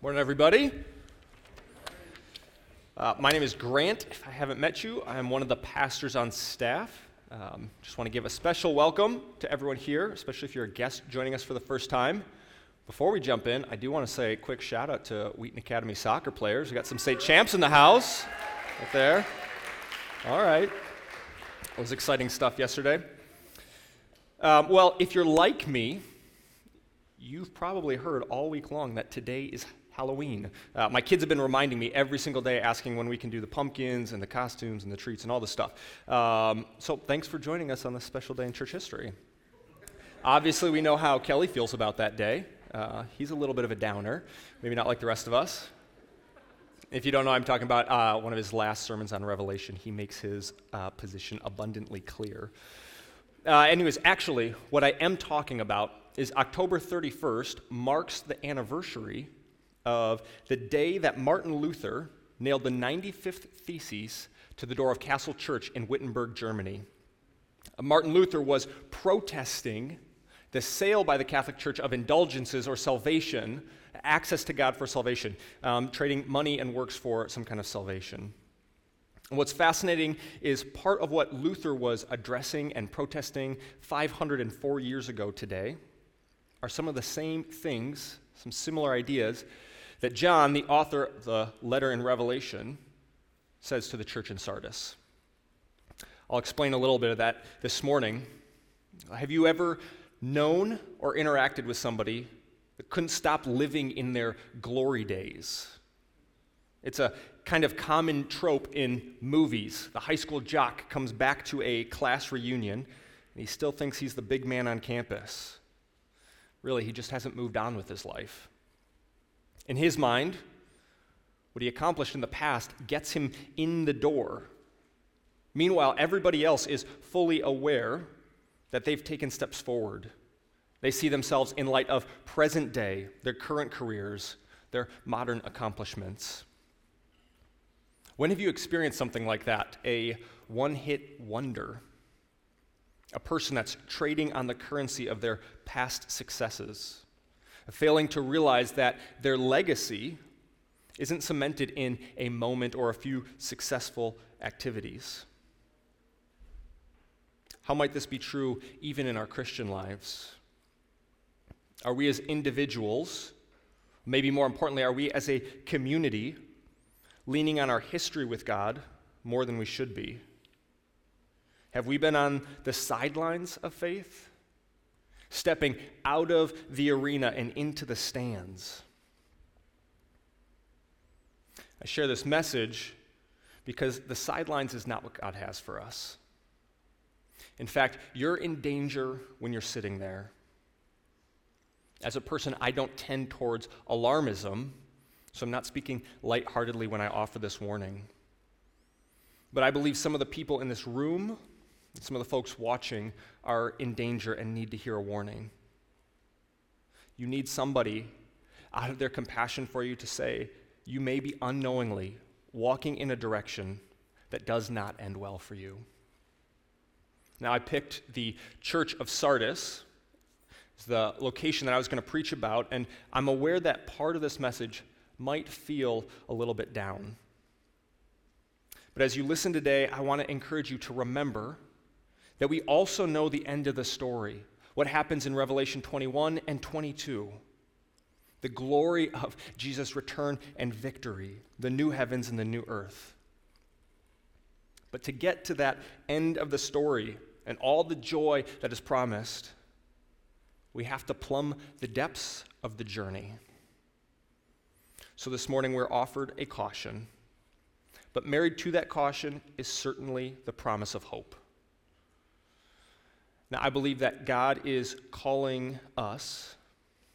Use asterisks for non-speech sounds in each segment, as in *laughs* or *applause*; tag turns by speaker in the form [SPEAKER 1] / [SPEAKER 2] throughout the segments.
[SPEAKER 1] Morning, everybody. Uh, my name is Grant. If I haven't met you, I'm one of the pastors on staff. Um, just want to give a special welcome to everyone here, especially if you're a guest joining us for the first time. Before we jump in, I do want to say a quick shout out to Wheaton Academy soccer players. We got some state champs in the house, right there. All right, it was exciting stuff yesterday. Um, well, if you're like me, you've probably heard all week long that today is Halloween. Uh, my kids have been reminding me every single day, asking when we can do the pumpkins and the costumes and the treats and all this stuff. Um, so thanks for joining us on this special day in church history. Obviously, we know how Kelly feels about that day. Uh, he's a little bit of a downer, maybe not like the rest of us. If you don't know, I'm talking about uh, one of his last sermons on Revelation. He makes his uh, position abundantly clear. Uh, anyways, actually, what I am talking about is October 31st marks the anniversary of the day that Martin Luther nailed the 95th Theses to the door of Castle Church in Wittenberg, Germany. Martin Luther was protesting the sale by the Catholic Church of indulgences or salvation, access to God for salvation, um, trading money and works for some kind of salvation. And what's fascinating is part of what Luther was addressing and protesting 504 years ago today are some of the same things, some similar ideas that John, the author of the letter in Revelation, says to the church in Sardis. I'll explain a little bit of that this morning. Have you ever known or interacted with somebody that couldn't stop living in their glory days? It's a kind of common trope in movies. The high school jock comes back to a class reunion and he still thinks he's the big man on campus. Really, he just hasn't moved on with his life. In his mind, what he accomplished in the past gets him in the door. Meanwhile, everybody else is fully aware that they've taken steps forward. They see themselves in light of present day, their current careers, their modern accomplishments. When have you experienced something like that? A one hit wonder? A person that's trading on the currency of their past successes? Failing to realize that their legacy isn't cemented in a moment or a few successful activities. How might this be true even in our Christian lives? Are we as individuals, maybe more importantly, are we as a community leaning on our history with God more than we should be? Have we been on the sidelines of faith? Stepping out of the arena and into the stands. I share this message because the sidelines is not what God has for us. In fact, you're in danger when you're sitting there. As a person, I don't tend towards alarmism, so I'm not speaking lightheartedly when I offer this warning. But I believe some of the people in this room some of the folks watching are in danger and need to hear a warning. You need somebody out of their compassion for you to say, you may be unknowingly walking in a direction that does not end well for you. Now, I picked the church of Sardis as the location that I was going to preach about, and I'm aware that part of this message might feel a little bit down. But as you listen today, I want to encourage you to remember that we also know the end of the story, what happens in Revelation 21 and 22. The glory of Jesus' return and victory, the new heavens and the new earth. But to get to that end of the story and all the joy that is promised, we have to plumb the depths of the journey. So this morning we're offered a caution, but married to that caution is certainly the promise of hope. Now, I believe that God is calling us,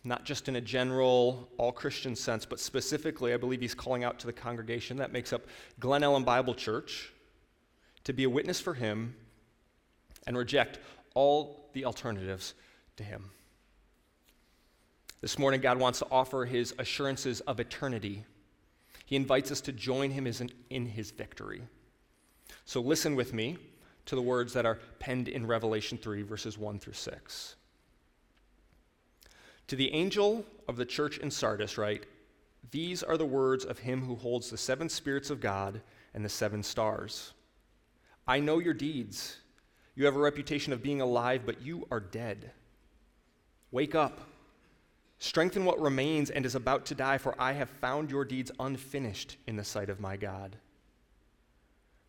[SPEAKER 1] not just in a general, all Christian sense, but specifically, I believe He's calling out to the congregation that makes up Glen Ellyn Bible Church to be a witness for Him and reject all the alternatives to Him. This morning, God wants to offer His assurances of eternity. He invites us to join Him in His victory. So, listen with me to the words that are penned in Revelation 3, verses 1 through 6. To the angel of the church in Sardis, write These are the words of him who holds the seven spirits of God and the seven stars. I know your deeds. You have a reputation of being alive, but you are dead. Wake up. Strengthen what remains and is about to die, for I have found your deeds unfinished in the sight of my God.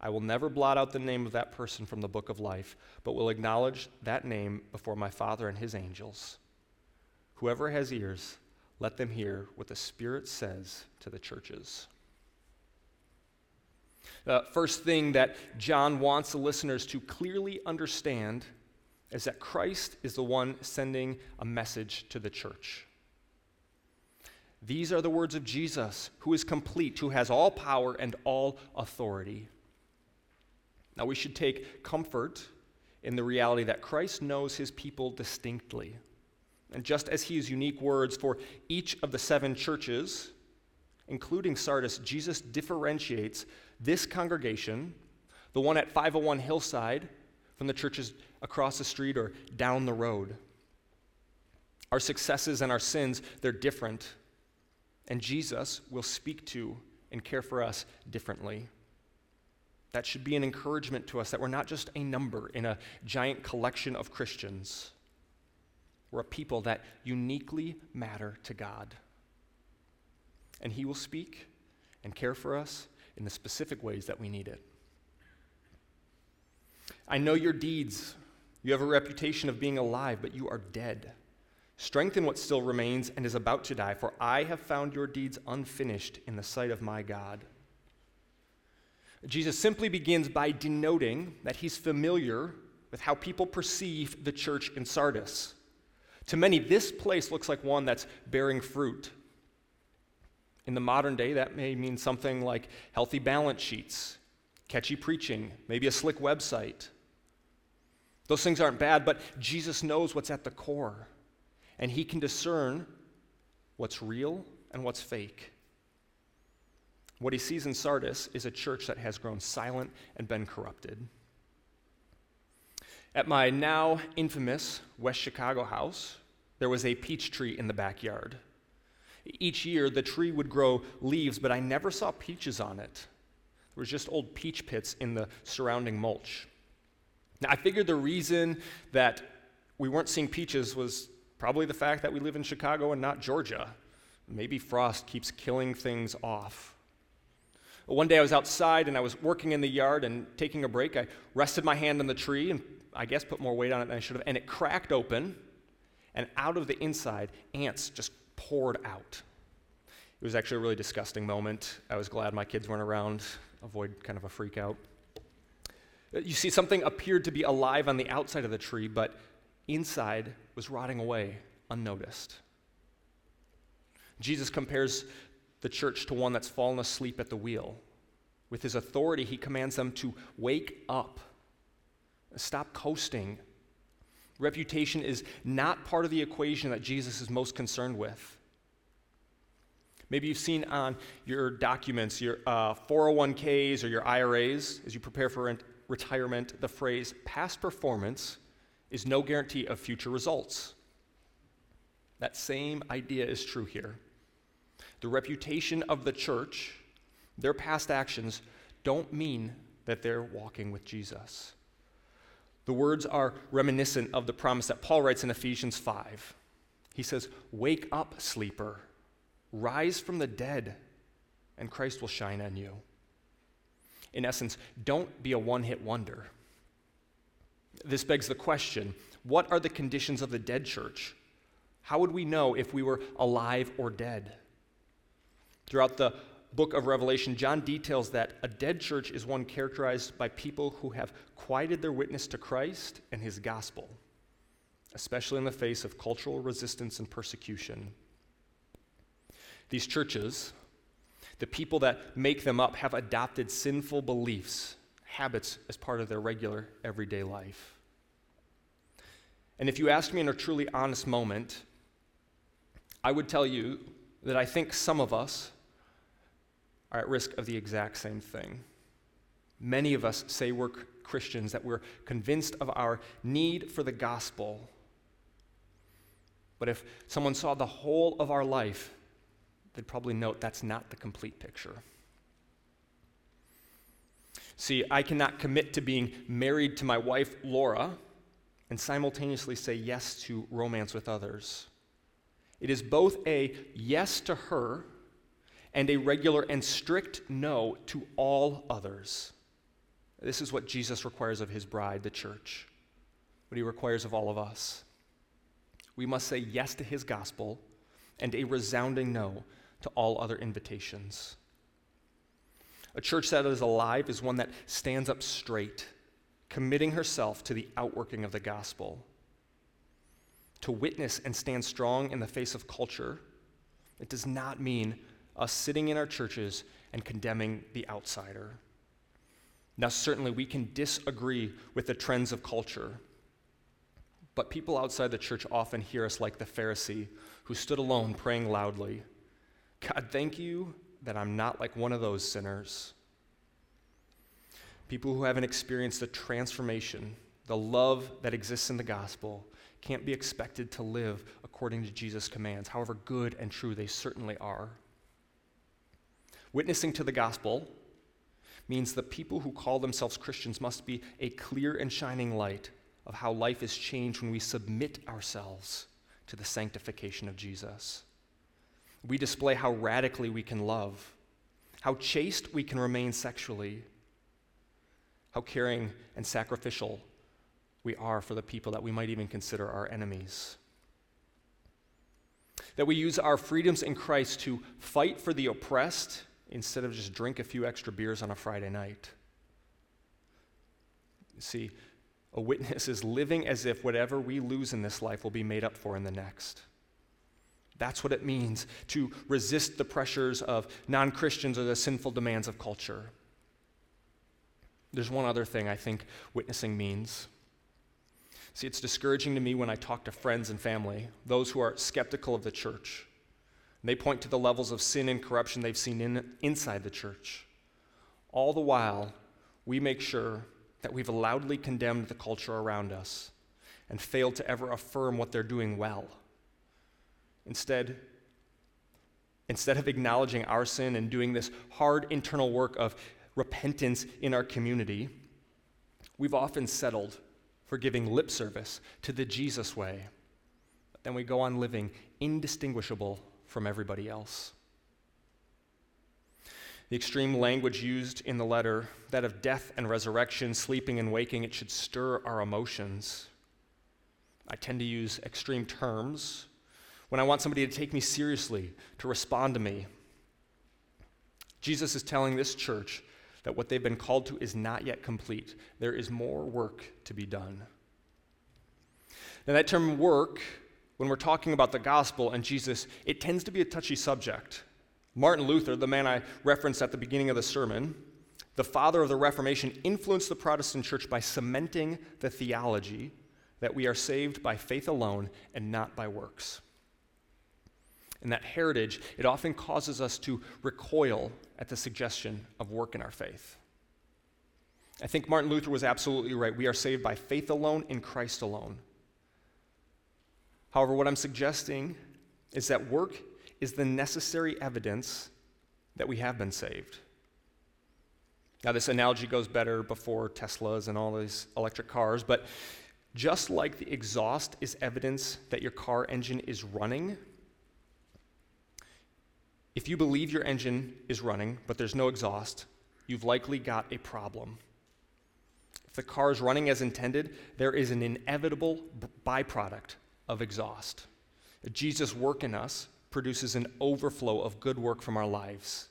[SPEAKER 1] I will never blot out the name of that person from the book of life, but will acknowledge that name before my Father and his angels. Whoever has ears, let them hear what the Spirit says to the churches. The first thing that John wants the listeners to clearly understand is that Christ is the one sending a message to the church. These are the words of Jesus, who is complete, who has all power and all authority. Now, we should take comfort in the reality that Christ knows his people distinctly. And just as he has unique words for each of the seven churches, including Sardis, Jesus differentiates this congregation, the one at 501 Hillside, from the churches across the street or down the road. Our successes and our sins, they're different. And Jesus will speak to and care for us differently. That should be an encouragement to us that we're not just a number in a giant collection of Christians. We're a people that uniquely matter to God. And He will speak and care for us in the specific ways that we need it. I know your deeds. You have a reputation of being alive, but you are dead. Strengthen what still remains and is about to die, for I have found your deeds unfinished in the sight of my God. Jesus simply begins by denoting that he's familiar with how people perceive the church in Sardis. To many, this place looks like one that's bearing fruit. In the modern day, that may mean something like healthy balance sheets, catchy preaching, maybe a slick website. Those things aren't bad, but Jesus knows what's at the core and he can discern what's real and what's fake. What he sees in Sardis is a church that has grown silent and been corrupted. At my now infamous West Chicago house, there was a peach tree in the backyard. Each year, the tree would grow leaves, but I never saw peaches on it. There was just old peach pits in the surrounding mulch. Now, I figured the reason that we weren't seeing peaches was Probably the fact that we live in Chicago and not Georgia. Maybe frost keeps killing things off. One day I was outside and I was working in the yard and taking a break. I rested my hand on the tree and I guess put more weight on it than I should have, and it cracked open, and out of the inside, ants just poured out. It was actually a really disgusting moment. I was glad my kids weren't around, avoid kind of a freak out. Uh, you see, something appeared to be alive on the outside of the tree, but inside was rotting away unnoticed. Jesus compares the church to one that's fallen asleep at the wheel. With his authority, he commands them to wake up, stop coasting. Reputation is not part of the equation that Jesus is most concerned with. Maybe you've seen on your documents, your uh, 401ks or your IRAs, as you prepare for retirement, the phrase past performance is no guarantee of future results. That same idea is true here. The reputation of the church, their past actions, don't mean that they're walking with Jesus. The words are reminiscent of the promise that Paul writes in Ephesians 5. He says, Wake up, sleeper, rise from the dead, and Christ will shine on you. In essence, don't be a one hit wonder. This begs the question what are the conditions of the dead church? How would we know if we were alive or dead? Throughout the book of Revelation, John details that a dead church is one characterized by people who have quieted their witness to Christ and his gospel, especially in the face of cultural resistance and persecution. These churches, The people that make them up have adopted sinful beliefs, habits as part of their regular everyday life. And if you ask me in a truly honest moment, I would tell you that I think some of us are at risk of the exact same thing. Many of us say we're Christians, that we're convinced of our need for the gospel. But if someone saw the whole of our life, they'd probably note that's not the complete picture. See, I cannot commit to being married to my wife, Laura, and simultaneously say yes to romance with others. It is both a yes to her and a regular and strict no to all others. This is what Jesus requires of his bride, the church, what he requires of all of us. We must say yes to his gospel and a resounding no to all other invitations. A church that is alive is one that stands up straight, committing herself to the outworking of the gospel. To witness and stand strong in the face of culture, it does not mean us sitting in our churches and condemning the outsider. Now, certainly, we can disagree with the trends of culture, but people outside the church often hear us like the Pharisee who stood alone praying loudly God, thank you that I'm not like one of those sinners. People who haven't experienced the transformation, the love that exists in the gospel, can't be expected to live according to Jesus' commands, however good and true they certainly are. Witnessing to the gospel means the people who call themselves Christians must be a clear and shining light of how life is changed when we submit ourselves to the sanctification of Jesus. We display how radically we can love, how chaste we can remain sexually, how caring and sacrificial we are for the people that we might even consider our enemies. That we use our freedoms in Christ to fight for the oppressed instead of just drink a few extra beers on a Friday night. See, a witness *laughs* is living as if whatever we lose in this life will be made up for in the next. That's what it means to resist the pressures of non Christians or the sinful demands of culture. There's one other thing I think witnessing means. See, it's discouraging to me when I talk to friends and family, those who are skeptical of the church. And they point to the levels of sin and corruption they've seen in, inside the church. All the while, we make sure that we've loudly condemned the culture around us and failed to ever affirm what they're doing well. Instead, instead of acknowledging our sin and doing this hard internal work of repentance in our community, we've often settled for giving lip service to the Jesus way. But then we go on living indistinguishable from everybody else. The extreme language used in the letter, that of death and resurrection, sleeping and waking, it should stir our emotions. I tend to use extreme terms when I want somebody to take me seriously, to respond to me. Jesus is telling this church that what they've been called to is not yet complete. There is more work to be done. Now, that term work when we're talking about the gospel and Jesus, it tends to be a touchy subject. Martin Luther, the man I referenced at the beginning of the sermon, the father of the Reformation, influenced the Protestant church by cementing the theology that we are saved by faith alone and not by works. And that heritage, it often causes us to recoil at the suggestion of work in our faith. I think Martin Luther was absolutely right. We are saved by faith alone in Christ alone. However, what I'm suggesting is that work is the necessary evidence that we have been saved. Now, this analogy goes better before Teslas and all these electric cars, but just like the exhaust is evidence that your car engine is running, if you believe your engine is running, but there's no exhaust, you've likely got a problem. If the car is running as intended, there is an inevitable byproduct of exhaust. Jesus' work in us produces an overflow of good work from our lives.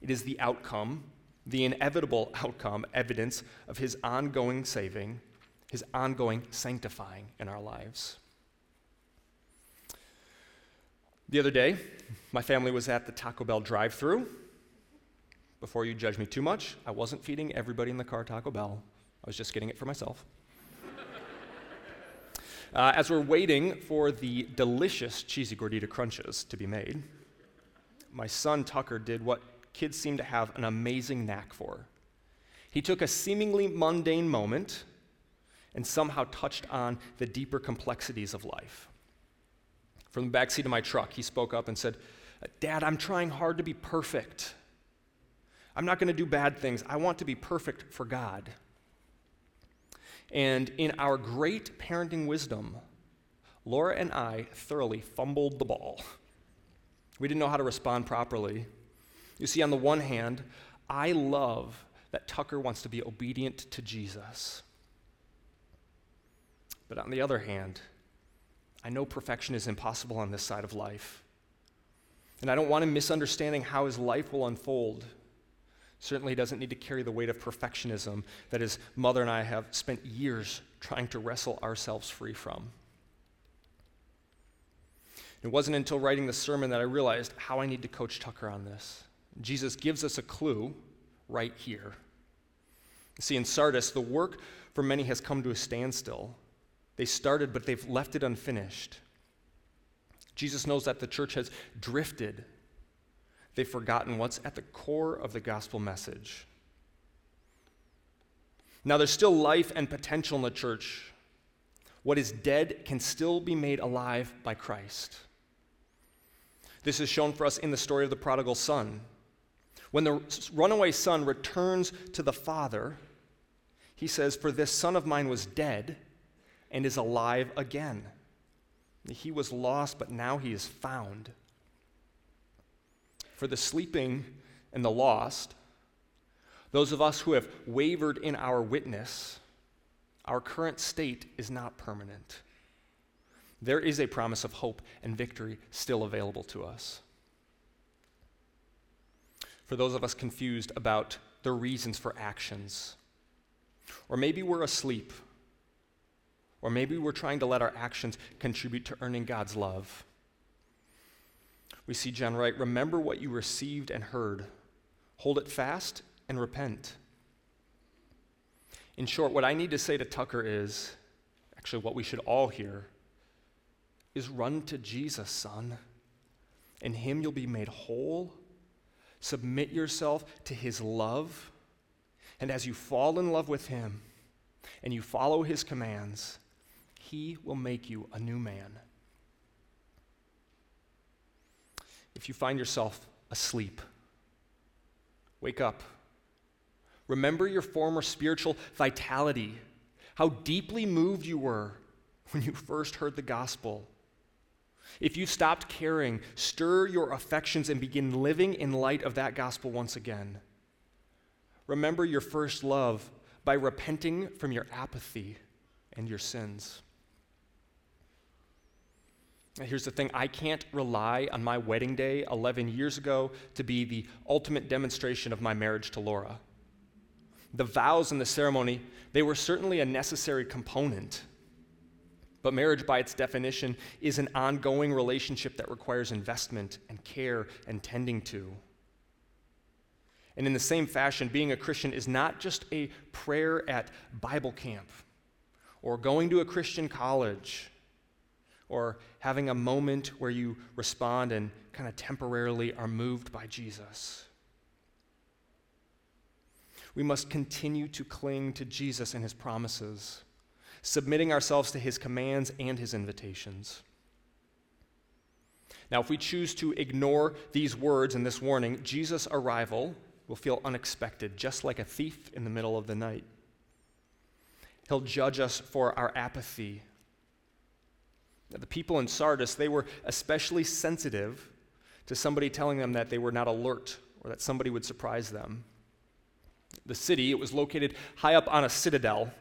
[SPEAKER 1] It is the outcome, the inevitable outcome, evidence of his ongoing saving, his ongoing sanctifying in our lives. The other day, my family was at the Taco Bell drive through, before you judge me too much, I wasn't feeding everybody in the car Taco Bell. I was just getting it for myself. Uh, as we're waiting for the delicious cheesy gordita crunches to be made, my son Tucker did what kids seem to have an amazing knack for. He took a seemingly mundane moment and somehow touched on the deeper complexities of life. From the backseat of my truck, he spoke up and said, Dad, I'm trying hard to be perfect. I'm not going to do bad things. I want to be perfect for God. And in our great parenting wisdom, Laura and I thoroughly fumbled the ball. We didn't know how to respond properly. You see, on the one hand, I love that Tucker wants to be obedient to Jesus. But on the other hand, I know perfection is impossible on this side of life. And I don't want him misunderstanding how his life will unfold. Certainly, doesn't need to carry the weight of perfectionism that his mother and I have spent years trying to wrestle ourselves free from. It wasn't until writing the sermon that I realized how I need to coach Tucker on this. Jesus gives us a clue right here. See, in Sardis, the work for many has come to a standstill. They started, but they've left it unfinished. Jesus knows that the church has drifted. They've forgotten what's at the core of the gospel message. Now, there's still life and potential in the church. What is dead can still be made alive by Christ. This is shown for us in the story of the prodigal son. When the runaway son returns to the father, he says, For this son of mine was dead and is alive again. He was lost, but now he is found. For the sleeping and the lost, those of us who have wavered in our witness, our current state is not permanent. There is a promise of hope and victory still available to us. For those of us confused about the reasons for actions, or maybe we're asleep or maybe we're trying to let our actions contribute to earning God's love. We see John write, Remember what you received and heard, hold it fast and repent. In short, what I need to say to Tucker is actually what we should all hear is run to Jesus, son. In him you'll be made whole. Submit yourself to his love. And as you fall in love with him and you follow his commands, he will make you a new man. If you find yourself asleep, wake up. Remember your former spiritual vitality, how deeply moved you were when you first heard the gospel. If you stopped caring, stir your affections and begin living in light of that gospel once again. Remember your first love by repenting from your apathy and your sins. Here's the thing I can't rely on my wedding day 11 years ago to be the ultimate demonstration of my marriage to Laura. The vows and the ceremony, they were certainly a necessary component. But marriage, by its definition, is an ongoing relationship that requires investment and care and tending to. And in the same fashion, being a Christian is not just a prayer at Bible camp or going to a Christian college or having a moment where you respond and kind of temporarily are moved by Jesus. We must continue to cling to Jesus and his promises, submitting ourselves to his commands and his invitations. Now, if we choose to ignore these words and this warning, Jesus' arrival will feel unexpected, just like a thief in the middle of the night. He'll judge us for our apathy the people in Sardis, they were especially sensitive to somebody telling them that they were not alert or that somebody would surprise them. The city, it was located high up on a citadel.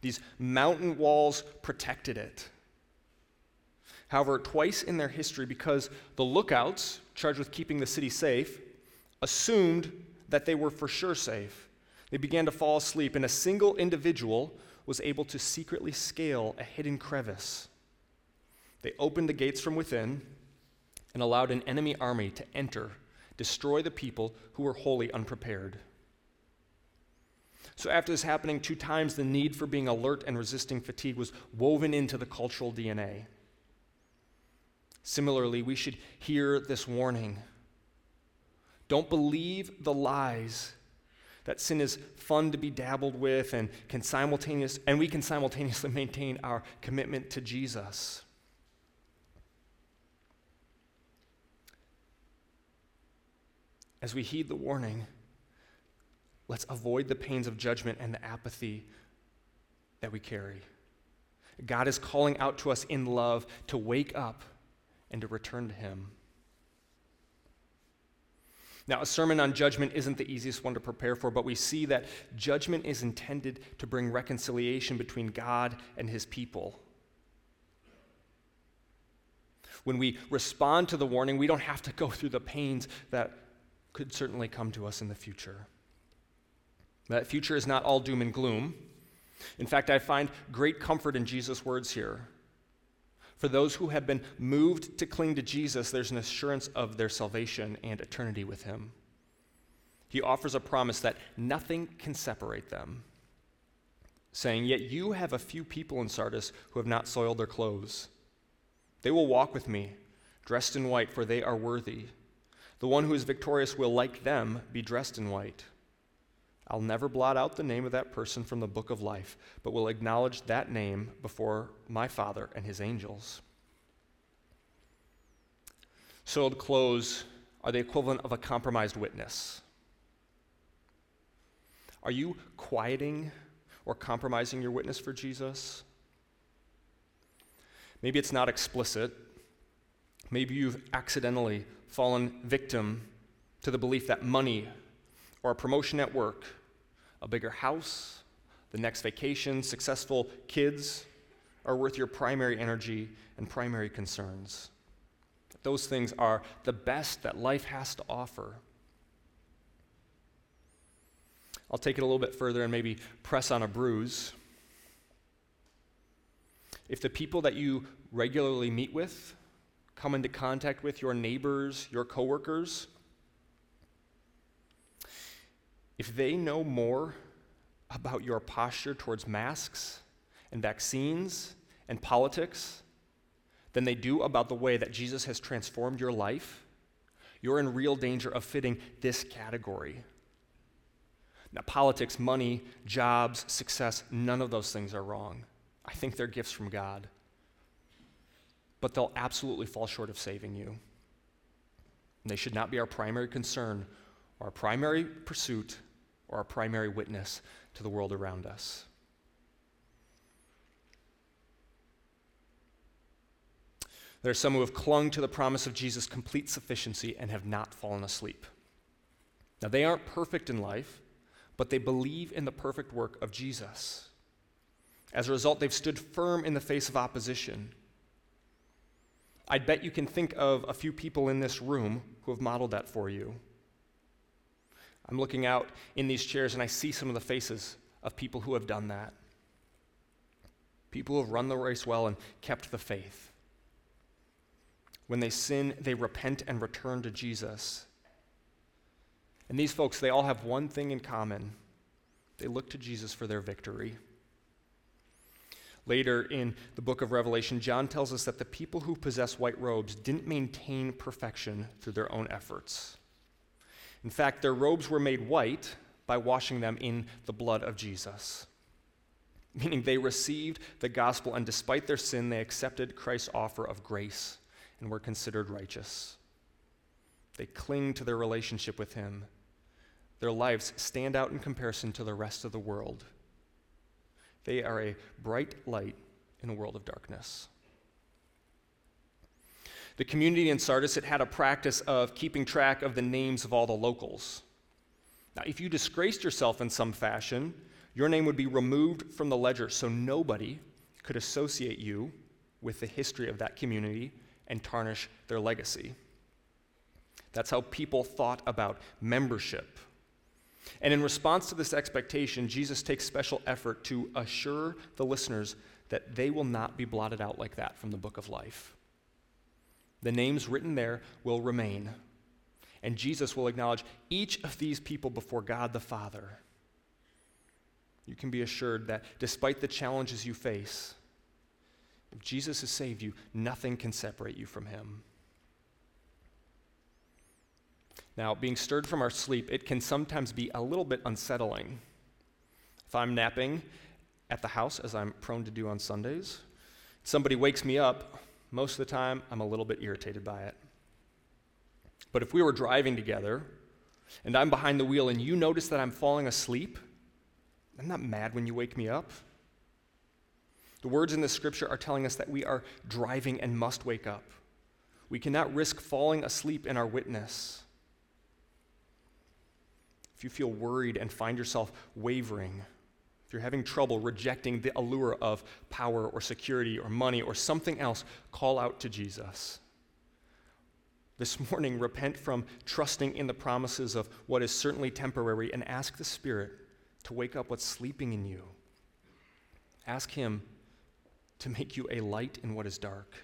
[SPEAKER 1] These mountain walls protected it. However, twice in their history, because the lookouts, charged with keeping the city safe, assumed that they were for sure safe, they began to fall asleep, and a single individual was able to secretly scale a hidden crevice they opened the gates from within and allowed an enemy army to enter destroy the people who were wholly unprepared. So, after this happening two times, the need for being alert and resisting fatigue was woven into the cultural DNA. Similarly, we should hear this warning don't believe the lies that sin is fun to be dabbled with and can simultaneous and we can simultaneously *laughs* maintain our commitment to Jesus. As we heed the warning, let's avoid the pains of judgment and the apathy that we carry. God is calling out to us in love to wake up and to return to Him. Now, a sermon on judgment isn't the easiest one to prepare for, but we see that judgment is intended to bring reconciliation between God and his people. When we respond to the warning, we don't have to go through the pains that could certainly come to us in the future. That future is not all doom and gloom. In fact, I find great comfort in Jesus' words here. For those who have been moved to cling to Jesus, there's an assurance of their salvation and eternity with Him. He offers a promise that nothing can separate them, saying, Yet you have a few people in Sardis who have not soiled their clothes. They will walk with me, dressed in white, for they are worthy. The one who is victorious will, like them, be dressed in white. I'll never blot out the name of that person from the book of life, but will acknowledge that name before my Father and his angels. Soiled clothes are the equivalent of a compromised witness. Are you quieting or compromising your witness for Jesus? Maybe it's not explicit. Maybe you've accidentally fallen victim to the belief that money or a promotion at work a bigger house, the next vacation, successful kids are worth your primary energy and primary concerns. Those things are the best that life has to offer. I'll take it a little bit further and maybe press on a bruise. If the people that you regularly meet with, come into contact with, your neighbors, your coworkers, if they know more about your posture towards masks and vaccines and politics than they do about the way that Jesus has transformed your life, you're in real danger of fitting this category. Now, politics, money, jobs, success, none of those things are wrong. I think they're gifts from God. But they'll absolutely fall short of saving you. And they should not be our primary concern or our primary pursuit or our primary witness to the world around us. There are some who have clung to the promise of Jesus' complete sufficiency and have not fallen asleep. Now, they aren't perfect in life, but they believe in the perfect work of Jesus. As a result, they've stood firm in the face of opposition. I'd bet you can think of a few people in this room who have modeled that for you. I'm looking out in these chairs and I see some of the faces of people who have done that. People who have run the race well and kept the faith. When they sin, they repent and return to Jesus. And these folks, they all have one thing in common they look to Jesus for their victory. Later in the book of Revelation, John tells us that the people who possess white robes didn't maintain perfection through their own efforts. In fact, their robes were made white by washing them in the blood of Jesus. Meaning they received the gospel, and despite their sin, they accepted Christ's offer of grace and were considered righteous. They cling to their relationship with Him. Their lives stand out in comparison to the rest of the world. They are a bright light in a world of darkness. The community in Sardis, it had a practice of keeping track of the names of all the locals. Now, if you disgraced yourself in some fashion, your name would be removed from the ledger so nobody could associate you with the history of that community and tarnish their legacy. That's how people thought about membership. And in response to this expectation, Jesus takes special effort to assure the listeners that they will not be blotted out like that from the book of life. The names written there will remain, And Jesus will acknowledge each of these people before God the Father. You can be assured that despite the challenges you face, if Jesus has saved you, nothing can separate you from him. Now, being stirred from our sleep, it can sometimes be a little bit unsettling. If I'm napping at the house, as I'm prone to do on Sundays, somebody wakes me up, most of the time I'm a little bit irritated by it. But if we were driving together and I'm behind the wheel and you notice that I'm falling asleep, I'm not mad when you wake me up. The words in the scripture are telling us that we are driving and must wake up. We cannot risk falling asleep in our witness. If you feel worried and find yourself wavering, if you're having trouble rejecting the allure of power or security or money or something else, call out to Jesus. This morning, repent from trusting in the promises of what is certainly temporary and ask the Spirit to wake up what's sleeping in you. Ask Him to make you a light in what is dark.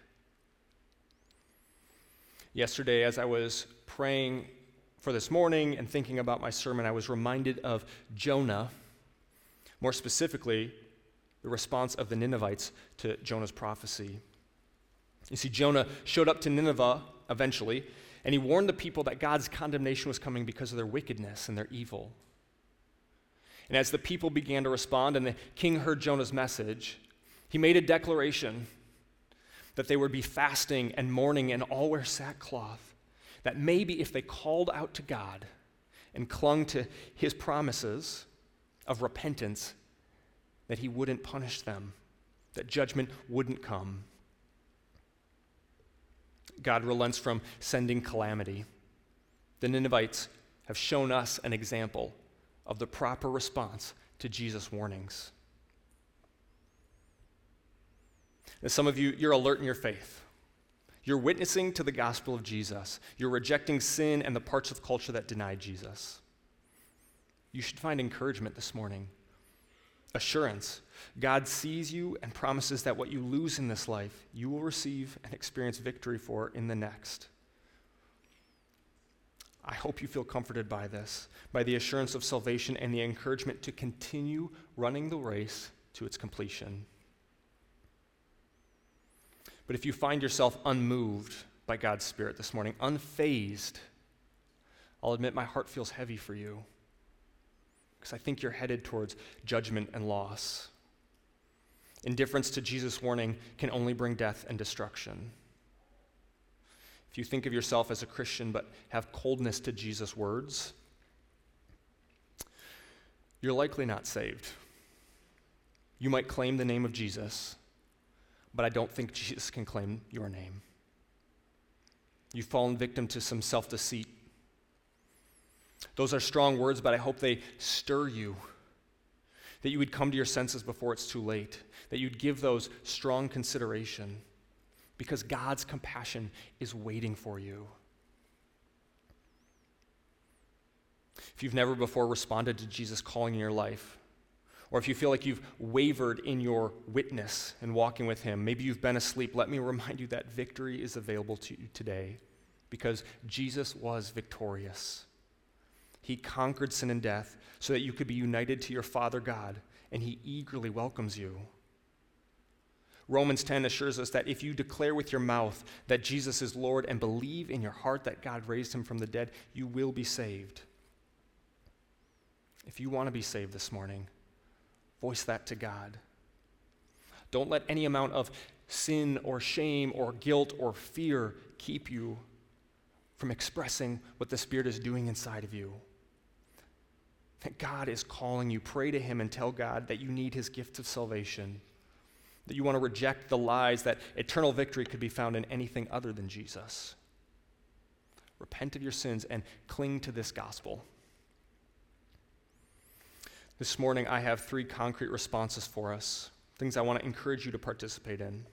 [SPEAKER 1] Yesterday, as I was praying for this morning and thinking about my sermon, I was reminded of Jonah, more specifically, the response of the Ninevites to Jonah's prophecy. You see, Jonah showed up to Nineveh eventually, and he warned the people that God's condemnation was coming because of their wickedness and their evil. And as the people began to respond and the king heard Jonah's message, he made a declaration that they would be fasting and mourning and all wear sackcloth. That maybe if they called out to God and clung to his promises of repentance, that he wouldn't punish them, that judgment wouldn't come. God relents from sending calamity. The Ninevites have shown us an example of the proper response to Jesus' warnings. And some of you, you're alert in your faith. You're witnessing to the gospel of Jesus. You're rejecting sin and the parts of culture that deny Jesus. You should find encouragement this morning, assurance. God sees you and promises that what you lose in this life, you will receive and experience victory for in the next. I hope you feel comforted by this, by the assurance of salvation and the encouragement to continue running the race to its completion. But if you find yourself unmoved by God's Spirit this morning, unfazed, I'll admit my heart feels heavy for you because I think you're headed towards judgment and loss. Indifference to Jesus' warning can only bring death and destruction. If you think of yourself as a Christian but have coldness to Jesus' words, you're likely not saved. You might claim the name of Jesus, but I don't think Jesus can claim your name. You've fallen victim to some self deceit. Those are strong words, but I hope they stir you. That you would come to your senses before it's too late. That you'd give those strong consideration because God's compassion is waiting for you. If you've never before responded to Jesus' calling in your life, or if you feel like you've wavered in your witness and walking with Him, maybe you've been asleep, let me *laughs* remind you that victory is available to you today because Jesus was victorious. He conquered sin and death so that you could be united to your Father God, and He eagerly welcomes you. Romans 10 assures us that if you declare with your mouth that Jesus is Lord and believe in your heart that God raised him from the dead, you will be saved. If you want to be saved this morning, voice that to God. Don't let any amount of sin or shame or guilt or fear keep you from expressing what the Spirit is doing inside of you. That God is calling you. Pray to Him and tell God that you need His gift of salvation that you want to reject the lies that eternal victory could be found in anything other than Jesus. Repent of your sins and cling to this gospel. This morning, I have three concrete responses for us, things I want to encourage you to participate in.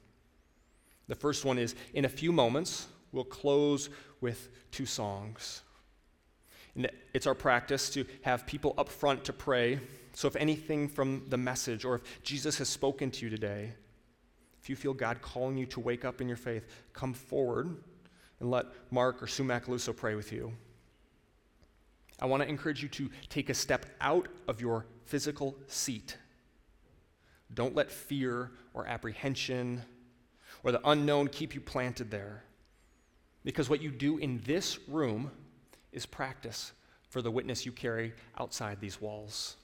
[SPEAKER 1] The first one is in a few moments, we'll close with two songs. And it's our practice to have people up front to pray. So, if anything from the message or if Jesus has spoken to you today, if you feel God calling you to wake up in your faith, come forward and let Mark or Sumac Luso pray with you. I want to encourage you to take a step out of your physical seat. Don't let fear or apprehension or the unknown keep you planted there. Because what you do in this room is practice for the witness you carry outside these walls.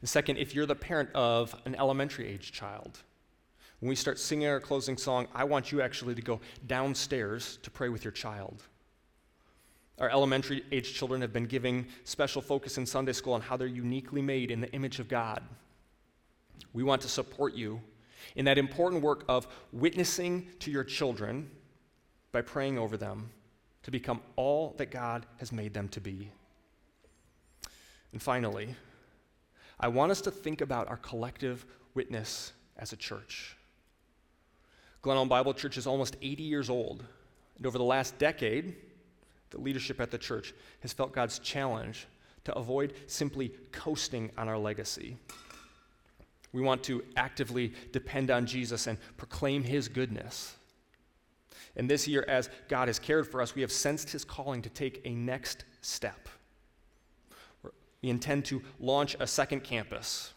[SPEAKER 1] And second, if you're the parent of an elementary age child, when we start singing our closing song, I want you actually to go downstairs to pray with your child. Our elementary age children have been giving special focus in Sunday school on how they're uniquely made in the image of God. We want to support you in that important work of witnessing to your children by praying over them to become all that God has made them to be. And finally, I want us to think about our collective witness as a church. Glen Ellyn Bible Church is almost 80 years old, and over the last decade, the leadership at the church has felt God's challenge to avoid simply coasting on our legacy. We want to actively depend on Jesus and proclaim his goodness. And this year, as God has cared for us, we have sensed his calling to take a next step. We intend to launch a second campus.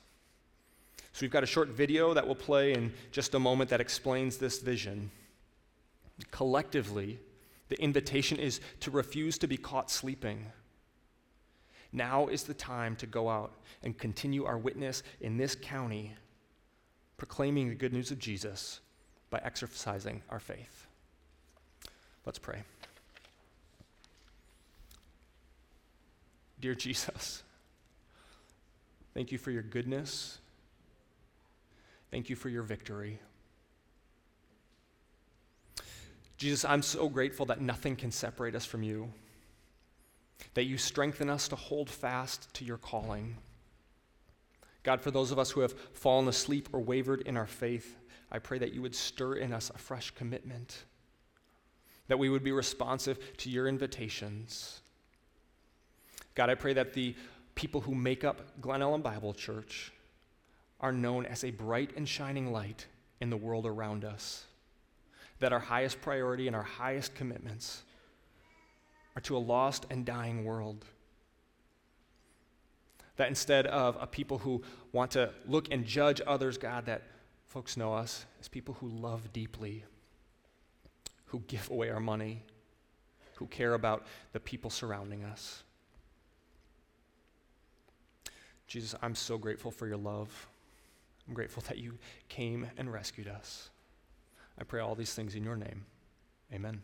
[SPEAKER 1] So we've got a short video that will play in just a moment that explains this vision. Collectively, the invitation is to refuse to be caught sleeping. Now is the time to go out and continue our witness in this county, proclaiming the good news of Jesus by exercising our faith. Let's pray. Dear Jesus, thank you for your goodness. Thank you for your victory. Jesus, I'm so grateful that nothing can separate us from you, that you strengthen us to hold fast to your calling. God, for those of us who have fallen asleep or wavered in our faith, I pray that you would stir in us a fresh commitment, that we would be responsive to your invitations. God, I pray that the people who make up Glen Ellyn Bible Church are known as a bright and shining light in the world around us that our highest priority and our highest commitments are to a lost and dying world. That instead of a people who want to look and judge others, God, that folks know us as people who love deeply, who give away our money, who care about the people surrounding us. Jesus, I'm so grateful for your love. I'm grateful that you came and rescued us. I pray all these things in your name. Amen.